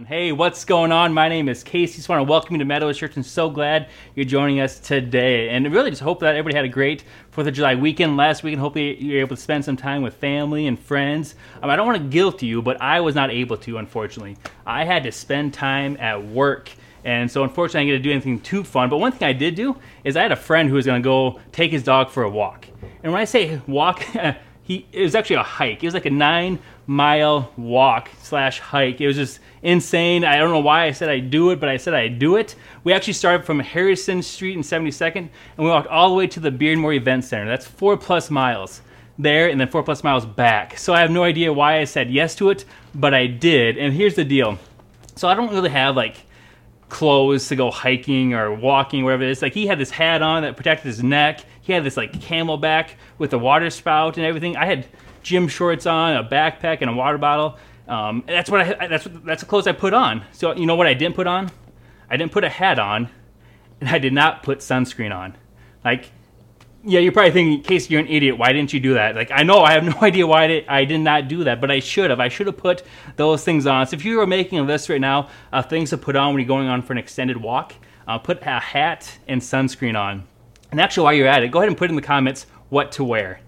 everyone. Hey, what's going on? My name is Casey. Just want to welcome you to Meadows Church and so glad you're joining us today. And really just hope that everybody had a great 4th of July weekend last week and hopefully you're able to spend some time with family and friends. Um, I don't want to guilt you, but I was not able to, unfortunately. I had to spend time at work. And so, unfortunately, I didn't get to do anything too fun. But one thing I did do is I had a friend who was going to go take his dog for a walk. And when I say walk, he it was actually a hike. It was like a nine mile walk slash hike. It was just insane. I don't know why I said I'd do it, but I said I'd do it. We actually started from Harrison Street in 72nd, and we walked all the way to the Beardmore Event Center. That's four plus miles there, and then four plus miles back. So I have no idea why I said yes to it, but I did. And here's the deal. So I don't really have like clothes to go hiking or walking, wherever it is. Like he had this hat on that protected his neck. He had this like CamelBak with a water spout and everything. I had gym shorts on, a backpack, and a water bottle. Um, and that's what I that's that's the clothes I put on. So you know what I didn't put on? I didn't put a hat on, and I did not put sunscreen on. Like, yeah, you're probably thinking, Casey, you're an idiot. Why didn't you do that? Like, I know I have no idea why I did, I did not do that, but I should have. I should have put those things on. So if you are making a list right now of things to put on when you're going on for an extended walk, uh, put a hat and sunscreen on. And actually, while you're at it, go ahead and put in the comments what to wear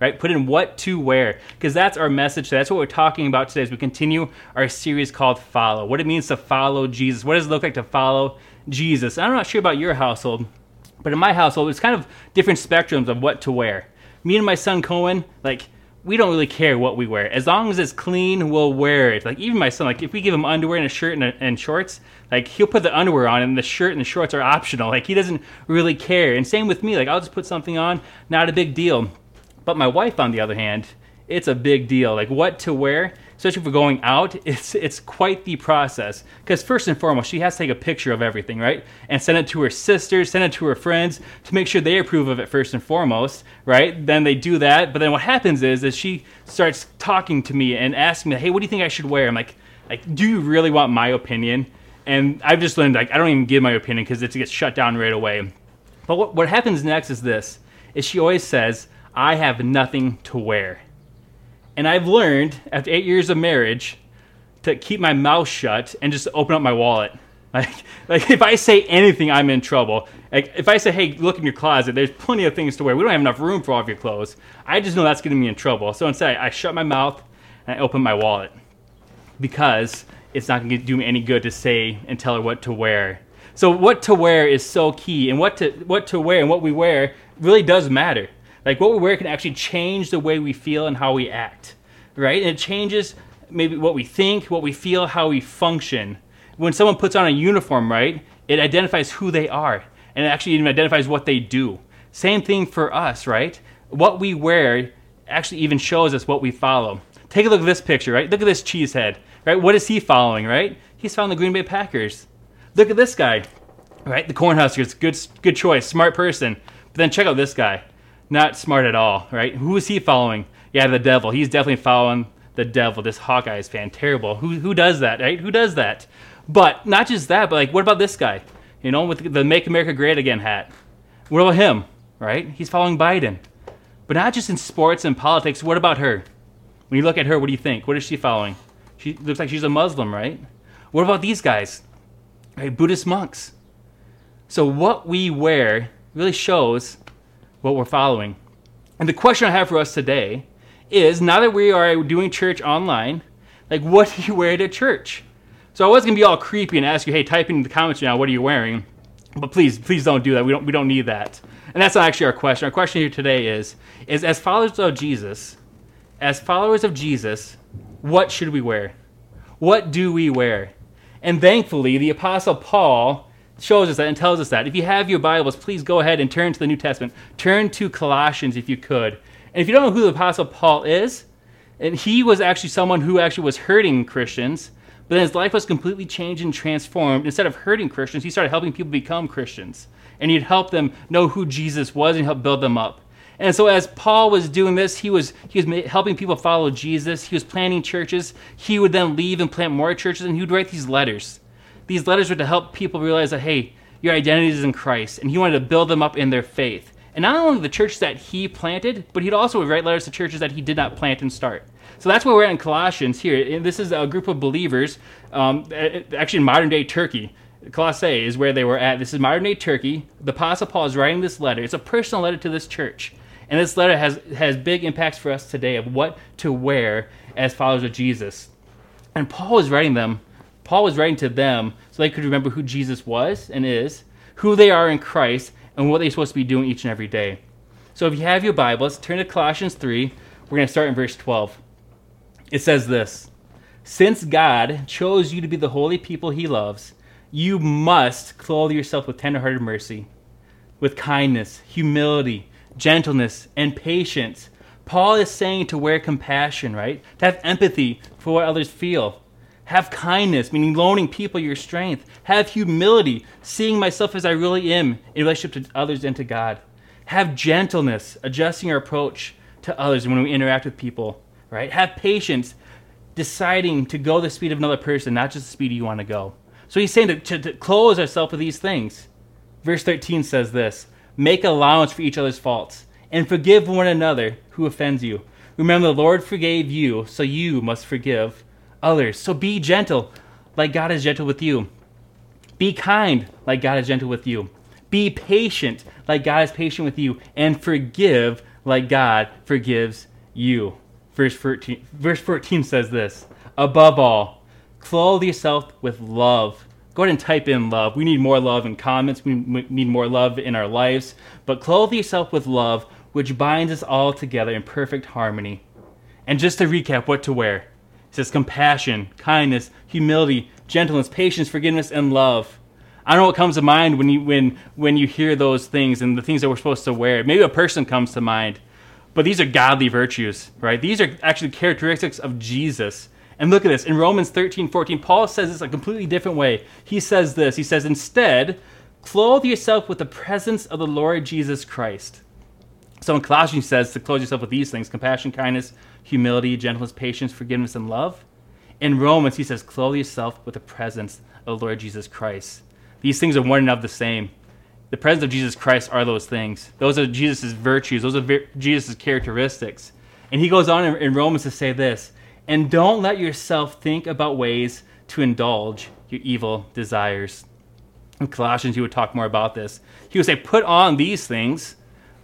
right? Put in what to wear because that's our message. That's what we're talking about today as we continue our series called Follow. What it means to follow Jesus. What does it look like to follow Jesus? I'm not sure about your household, but in my household, it's kind of different spectrums of what to wear. Me and my son Cohen, like, we don't really care what we wear. As long as it's clean, we'll wear it. Like even my son, like if we give him underwear and a shirt and, a, and shorts, like he'll put the underwear on and the shirt and the shorts are optional. Like he doesn't really care. And same with me. Like I'll just put something on, not a big deal. But my wife, on the other hand, it's a big deal. Like what to wear, especially we're going out, it's it's quite the process. Because first and foremost, she has to take a picture of everything, right, and send it to her sisters, send it to her friends to make sure they approve of it first and foremost, right? Then they do that. But then what happens is, is she starts talking to me and asking me, "Hey, what do you think I should wear?" I'm like, like, do you really want my opinion? And I've just learned like I don't even give my opinion because it gets shut down right away. But what what happens next is this: is she always says I have nothing to wear. And I've learned after eight years of marriage to keep my mouth shut and just open up my wallet. Like, like if I say anything, I'm in trouble. Like if I say, "Hey, look in your closet. There's plenty of things to wear. We don't have enough room for all of your clothes." I just know that's getting me in trouble. So instead, I shut my mouth and I open my wallet because it's not going to do me any good to say and tell her what to wear. So what to wear is so key, and what to what to wear and what we wear really does matter. Like what we wear can actually change the way we feel and how we act, right? And it changes maybe what we think, what we feel, how we function. When someone puts on a uniform, right, it identifies who they are and it actually even identifies what they do. Same thing for us, right? What we wear actually even shows us what we follow. Take a look at this picture, right? Look at this cheesehead, right? What is he following, right? He's following the Green Bay Packers. Look at this guy, right? The Cornhuskers, good, good choice, smart person. But then check out this guy not smart at all, right? Who is he following? Yeah, the devil. He's definitely following the devil. This Hawkeyes fan, terrible. Who who does that, right? Who does that? But not just that, but like, what about this guy? You know, with the "Make America Great Again" hat. What about him? Right? He's following Biden. But not just in sports and politics. What about her? When you look at her, what do you think? What is she following? She looks like she's a Muslim, right? What about these guys? Right, Buddhist monks. So what we wear really shows what we're following. And the question I have for us today is now that we are doing church online, like what do you wear to church? So I was gonna be all creepy and ask you, hey, type in the comments now, what are you wearing? But please, please don't do that. We don't we don't need that. And that's not actually our question. Our question here today is is as followers of Jesus, as followers of Jesus, what should we wear? What do we wear? And thankfully, the apostle Paul shows us that and tells us that. If you have your Bibles, please go ahead and turn to the New Testament. Turn to Colossians if you could. And if you don't know who the Apostle Paul is, and he was actually someone who actually was hurting Christians, but then his life was completely changed and transformed. Instead of hurting Christians, he started helping people become Christians. And he'd help them know who Jesus was and help build them up. And so as Paul was doing this, he was he was helping people follow Jesus. He was planting churches. He would then leave and plant more churches, and he would write these letters these letters were to help people realize that, hey, your identity is in Christ. And he wanted to build them up in their faith. And not only the church that he planted, but he'd also write letters to churches that he did not plant and start. So that's where we're at in Colossians here. And this is a group of believers, um, actually in modern day Turkey. Colossae is where they were at. This is modern day Turkey. The Apostle Paul is writing this letter. It's a personal letter to this church. And this letter has, has big impacts for us today of what to wear as followers of Jesus. And Paul is writing them, Paul was writing to them so they could remember who Jesus was and is, who they are in Christ, and what they're supposed to be doing each and every day. So if you have your Bibles, turn to Colossians 3. We're going to start in verse 12. It says this Since God chose you to be the holy people he loves, you must clothe yourself with tenderhearted mercy, with kindness, humility, gentleness, and patience. Paul is saying to wear compassion, right? To have empathy for what others feel. Have kindness, meaning loaning people your strength. Have humility, seeing myself as I really am in relationship to others and to God. Have gentleness, adjusting our approach to others when we interact with people, right? Have patience, deciding to go the speed of another person, not just the speed you want to go. So he's saying to, to, to clothe ourselves with these things. Verse 13 says this Make allowance for each other's faults, and forgive one another who offends you. Remember, the Lord forgave you, so you must forgive others. So be gentle, like God is gentle with you. Be kind, like God is gentle with you. Be patient, like God is patient with you. And forgive, like God forgives you. Verse 14, verse 14 says this Above all, clothe yourself with love go ahead and type in love. We need more love in comments. We need more love in our lives. But clothe yourself with love, which binds us all together in perfect harmony. And just to recap what to wear it says compassion, kindness, humility, gentleness, patience, forgiveness, and love. I don't know what comes to mind when you when when you hear those things and the things that we're supposed to wear. Maybe a person comes to mind, but these are godly virtues, right? These are actually characteristics of Jesus and look at this. In Romans 13, 14, Paul says this a completely different way. He says this He says, Instead, clothe yourself with the presence of the Lord Jesus Christ. So in Colossians, he says to clothe yourself with these things compassion, kindness, humility, gentleness, patience, forgiveness, and love. In Romans, he says, clothe yourself with the presence of the Lord Jesus Christ. These things are one and of the same. The presence of Jesus Christ are those things. Those are Jesus' virtues. Those are Jesus' characteristics. And he goes on in, in Romans to say this and don't let yourself think about ways to indulge your evil desires. In Colossians, he would talk more about this. He would say, Put on these things,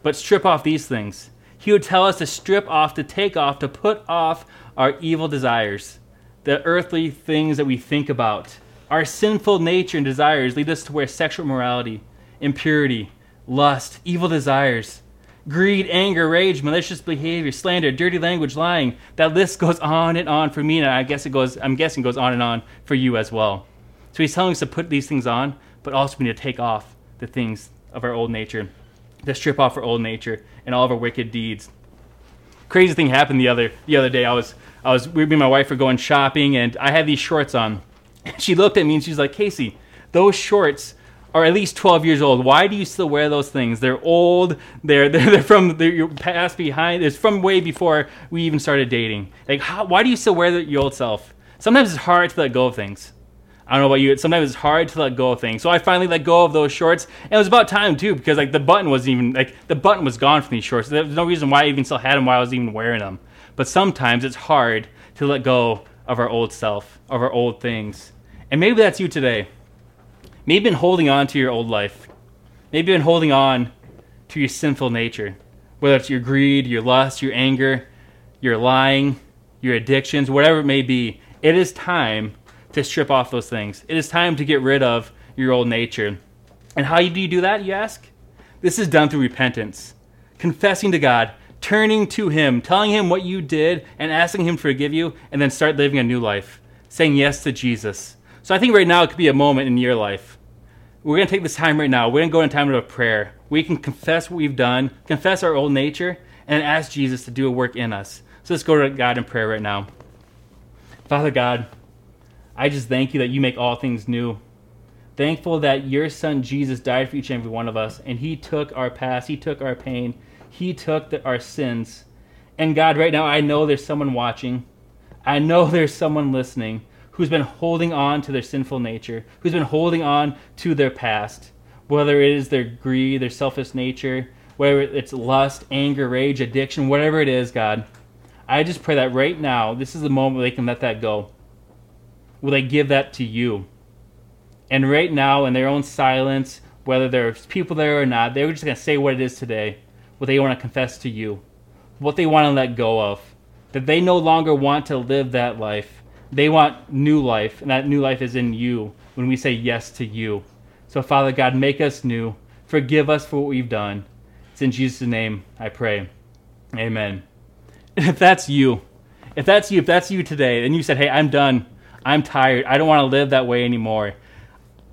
but strip off these things. He would tell us to strip off, to take off, to put off our evil desires, the earthly things that we think about. Our sinful nature and desires lead us to where sexual morality, impurity, lust, evil desires, greed, anger, rage, malicious behavior, slander, dirty language, lying. That list goes on and on for me, and I guess it goes. I'm guessing goes on and on for you as well. So he's telling us to put these things on, but also we need to take off the things of our old nature, to strip off our old nature and all of our wicked deeds. Crazy thing happened the other the other day. I was I was we and my wife were going shopping, and I had these shorts on. She looked at me and she's like, Casey, those shorts are at least 12 years old. Why do you still wear those things? They're old. They're they're, they're from they're your past behind. It's from way before we even started dating. Like, how, why do you still wear the, your old self? Sometimes it's hard to let go of things. I don't know about you. Sometimes it's hard to let go of things. So I finally let go of those shorts, and it was about time too, because like the button wasn't even like the button was gone from these shorts. There's no reason why I even still had them while I was even wearing them. But sometimes it's hard to let go of our old self, of our old things, and maybe that's you today. Maybe you've been holding on to your old life. Maybe you've been holding on to your sinful nature, whether it's your greed, your lust, your anger, your lying, your addictions, whatever it may be. It is time to strip off those things. It is time to get rid of your old nature. And how do you do that, you ask? This is done through repentance, confessing to God, turning to Him, telling Him what you did, and asking Him to forgive you, and then start living a new life, saying yes to Jesus. So I think right now it could be a moment in your life. We're going to take this time right now. We're going to go in time of prayer. We can confess what we've done, confess our old nature, and ask Jesus to do a work in us. So let's go to God in prayer right now. Father God, I just thank you that you make all things new. Thankful that your son Jesus died for each and every one of us, and he took our past, he took our pain, he took the, our sins. And God, right now, I know there's someone watching. I know there's someone listening who's been holding on to their sinful nature, who's been holding on to their past, whether it is their greed, their selfish nature, whether it's lust, anger, rage, addiction, whatever it is, God. I just pray that right now, this is the moment they can let that go. Will they give that to you? And right now, in their own silence, whether there's people there or not, they're just going to say what it is today, what they want to confess to you, what they want to let go of, that they no longer want to live that life. They want new life, and that new life is in you when we say yes to you. So, Father God, make us new. Forgive us for what we've done. It's in Jesus' name I pray. Amen. If that's you, if that's you, if that's you today, and you said, hey, I'm done, I'm tired, I don't want to live that way anymore,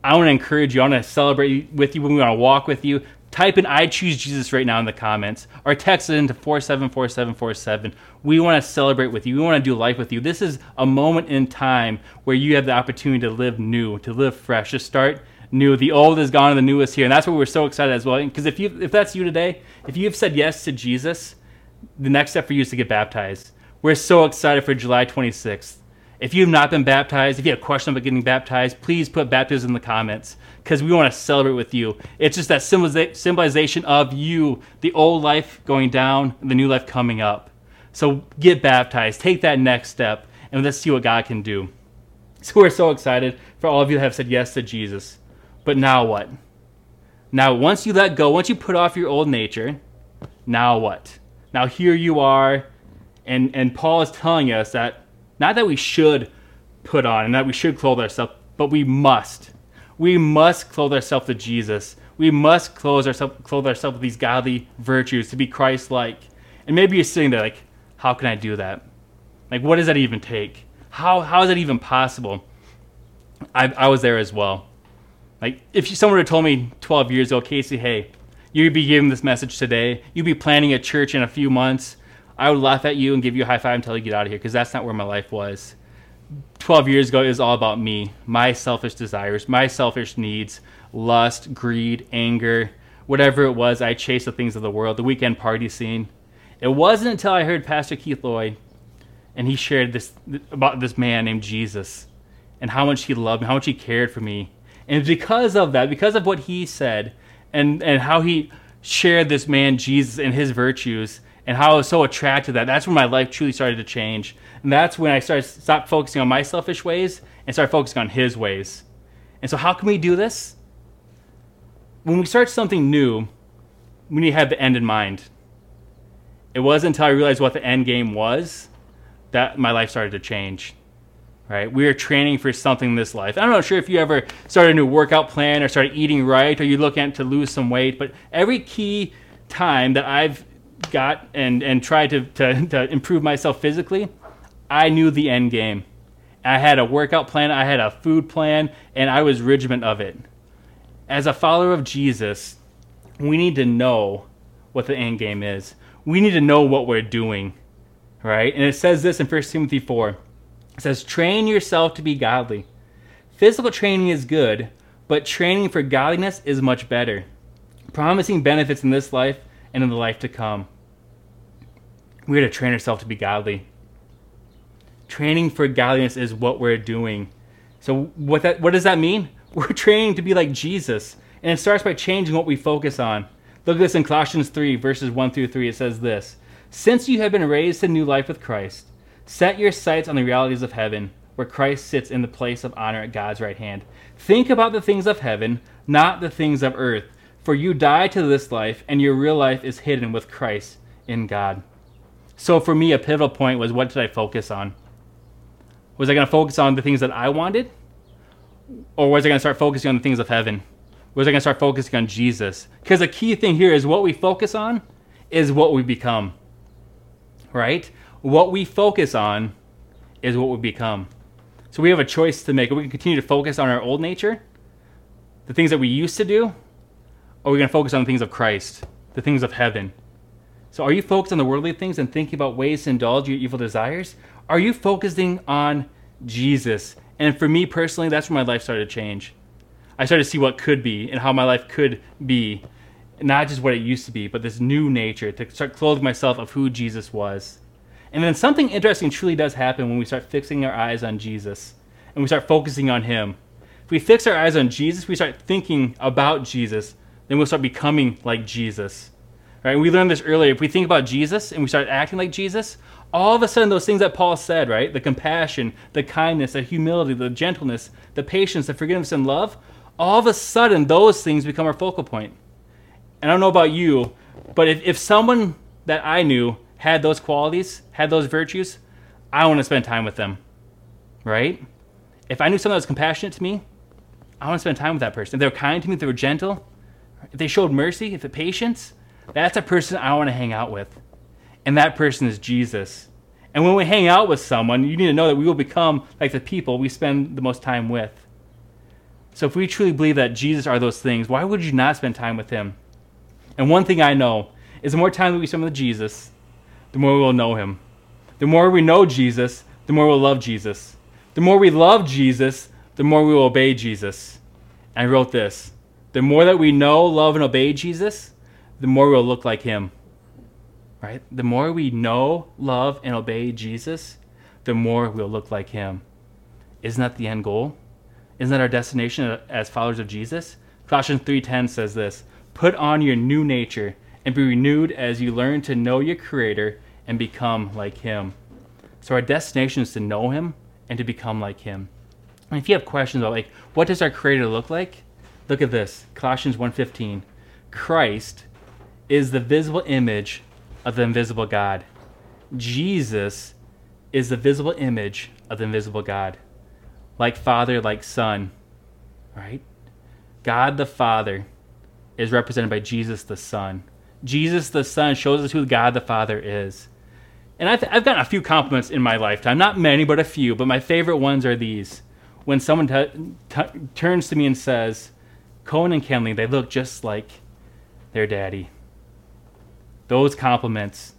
I want to encourage you, I want to celebrate with you, we want to walk with you. Type in I choose Jesus right now in the comments or text it into 474747. We want to celebrate with you. We want to do life with you. This is a moment in time where you have the opportunity to live new, to live fresh, to start new. The old is gone and the new is here. And that's why we're so excited as well. Because if you if that's you today, if you've said yes to Jesus, the next step for you is to get baptized. We're so excited for July 26th. If you have not been baptized, if you have a question about getting baptized, please put baptism in the comments because we want to celebrate with you. It's just that symbolization of you, the old life going down, the new life coming up. So get baptized, take that next step, and let's see what God can do. So we're so excited for all of you that have said yes to Jesus. But now what? Now, once you let go, once you put off your old nature, now what? Now here you are, and, and Paul is telling us that not that we should put on and that we should clothe ourselves, but we must. We must clothe ourselves to Jesus. We must clothe ourselves clothe ourselves with these godly virtues to be Christ like. And maybe you're sitting there like, how can I do that? Like what does that even take? How how is that even possible? I I was there as well. Like if someone had told me 12 years ago, Casey, hey, you'd be giving this message today, you'd be planning a church in a few months, I would laugh at you and give you a high five until you get out of here because that's not where my life was. 12 years ago, it was all about me, my selfish desires, my selfish needs, lust, greed, anger, whatever it was. I chased the things of the world, the weekend party scene. It wasn't until I heard Pastor Keith Lloyd and he shared this about this man named Jesus and how much he loved me, how much he cared for me. And because of that, because of what he said and, and how he shared this man Jesus and his virtues, and how I was so attracted to that. That's when my life truly started to change. And that's when I started stopped focusing on my selfish ways and started focusing on his ways. And so how can we do this? When we start something new, we need to have the end in mind. It wasn't until I realized what the end game was that my life started to change. Right? We are training for something in this life. I'm not sure if you ever started a new workout plan or started eating right or you're looking to lose some weight, but every key time that I've got and and tried to, to, to improve myself physically, I knew the end game. I had a workout plan, I had a food plan, and I was regiment of it. As a follower of Jesus, we need to know what the end game is. We need to know what we're doing, right? And it says this in 1 Timothy 4. It says, Train yourself to be godly. Physical training is good, but training for godliness is much better, promising benefits in this life and in the life to come. We are to train ourselves to be godly. Training for godliness is what we're doing. So what that what does that mean? We're training to be like Jesus. And it starts by changing what we focus on. Look at this in Colossians 3, verses 1 through 3. It says this Since you have been raised to new life with Christ, set your sights on the realities of heaven, where Christ sits in the place of honor at God's right hand. Think about the things of heaven, not the things of earth. For you die to this life, and your real life is hidden with Christ in God. So for me, a pivotal point was what did I focus on? Was I going to focus on the things that I wanted? Or was I going to start focusing on the things of heaven? Was I going to start focusing on Jesus? Because a key thing here is what we focus on is what we become. Right? What we focus on is what we become. So we have a choice to make. We can continue to focus on our old nature, the things that we used to do, or are we going to focus on the things of Christ, the things of heaven? So are you focused on the worldly things and thinking about ways to indulge your evil desires? Are you focusing on Jesus? And for me personally, that's where my life started to change. I started to see what could be and how my life could be, not just what it used to be, but this new nature to start clothing myself of who Jesus was. And then something interesting truly does happen when we start fixing our eyes on Jesus and we start focusing on Him. If we fix our eyes on Jesus, we start thinking about Jesus, then we'll start becoming like Jesus. Right? We learned this earlier. If we think about Jesus and we start acting like Jesus, all of a sudden those things that Paul said, right? The compassion, the kindness, the humility, the gentleness, the patience, the forgiveness and love, all of a sudden those things become our focal point. And I don't know about you, but if, if someone that I knew had those qualities, had those virtues, I want to spend time with them. Right? If I knew someone that was compassionate to me, I want to spend time with that person. If they were kind to me, if they were gentle, if they showed mercy, if they patience, that's a person I want to hang out with. And that person is Jesus. And when we hang out with someone, you need to know that we will become like the people we spend the most time with. So if we truly believe that Jesus are those things, why would you not spend time with him? And one thing I know is the more time that we spend with Jesus, the more we will know him. The more we know Jesus, the more we'll love Jesus. The more we love Jesus, the more we will obey Jesus. And I wrote this the more that we know, love, and obey Jesus, the more we'll look like him. Right? The more we know, love, and obey Jesus, the more we'll look like him. Isn't that the end goal? Isn't that our destination as followers of Jesus? Colossians 3:10 says this, "Put on your new nature and be renewed as you learn to know your creator and become like him." So our destination is to know him and to become like him. And if you have questions about like what does our creator look like? Look at this. Colossians 1:15. Christ is the visible image of the invisible God. Jesus is the visible image of the invisible God like Father, like Son, right? God the Father is represented by Jesus the Son. Jesus the Son shows us who God the Father is. And I've, I've gotten a few compliments in my lifetime, not many, but a few. But my favorite ones are these. When someone t- t- turns to me and says, Cohen and Kenley, they look just like their daddy. Those compliments,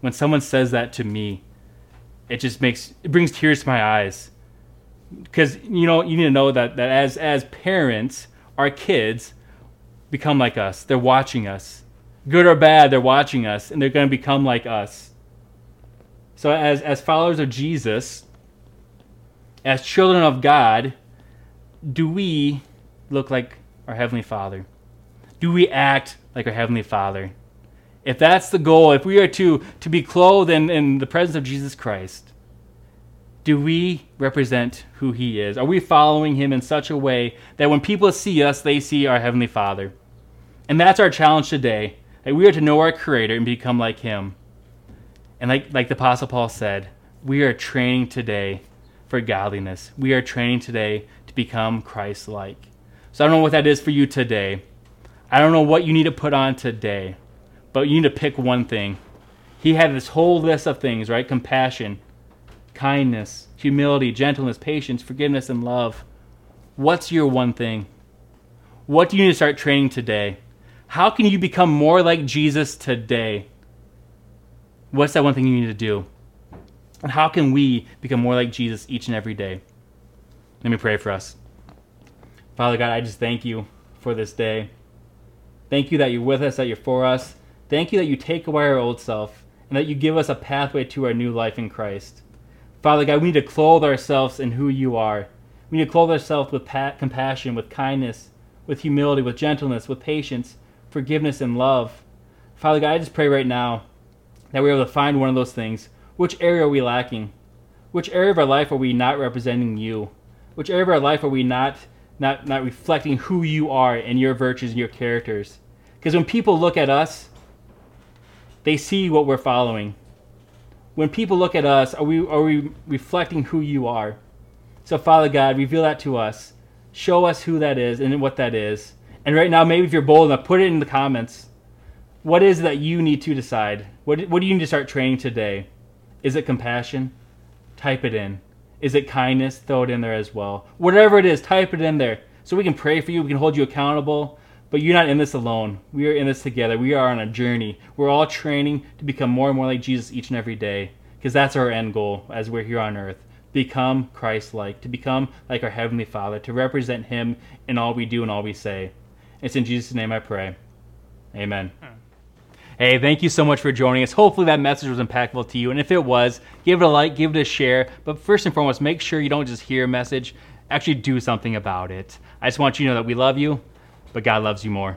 when someone says that to me, it just makes, it brings tears to my eyes. Because you know you need to know that, that as as parents our kids become like us. They're watching us. Good or bad they're watching us and they're going to become like us. So as as followers of jesus as children of god do we look like our heavenly father do we act like our heavenly father if that's the goal if we are to to be clothed in, in the presence of jesus christ do we represent who he is? Are we following him in such a way that when people see us, they see our Heavenly Father? And that's our challenge today that we are to know our Creator and become like him. And like, like the Apostle Paul said, we are training today for godliness. We are training today to become Christ like. So I don't know what that is for you today. I don't know what you need to put on today, but you need to pick one thing. He had this whole list of things, right? Compassion, kindness, humility, gentleness, patience, forgiveness, and love. What's your one thing? What do you need to start training today? How can you become more like Jesus today? What's that one thing you need to do? And how can we become more like Jesus each and every day? Let me pray for us. Father God, I just thank you for this day. Thank you that you're with us, that you're for us. Thank you that you take away our old self and that you give us a pathway to our new life in Christ. Father God, we need to clothe ourselves in who you are. We need to clothe ourselves with pa- compassion, with kindness, with humility, with gentleness, with patience, forgiveness, and love. Father God, I just pray right now that we're able to find one of those things. Which area are we lacking? Which area of our life are we not representing you? Which area of our life are we not not not reflecting who you are and your virtues and your characters? Because when people look at us, they see what we're following when people look at us, are we are we reflecting who you are? So Father God, reveal that to us. Show us who that is and what that is. And right now, maybe if you're bold enough, put it in the comments. What is that you need to decide? What what do you need to start training today? Is it compassion? Type it in. Is it kindness? Throw it in there as well. Whatever it is, type it in there so we can pray for you. We can hold you accountable. But you're not in this alone. We are in this together. We are on a journey. We're all training to become more and more like Jesus each and every day. Because that's our end goal as we're here on earth. Become Christ like, to become like our Heavenly Father, to represent Him in all we do and all we say. It's in Jesus' name I pray. Amen. Hmm. Hey, thank you so much for joining us. Hopefully that message was impactful to you. And if it was, give it a like, give it a share. But first and foremost, make sure you don't just hear a message, actually do something about it. I just want you to know that we love you but God loves you more.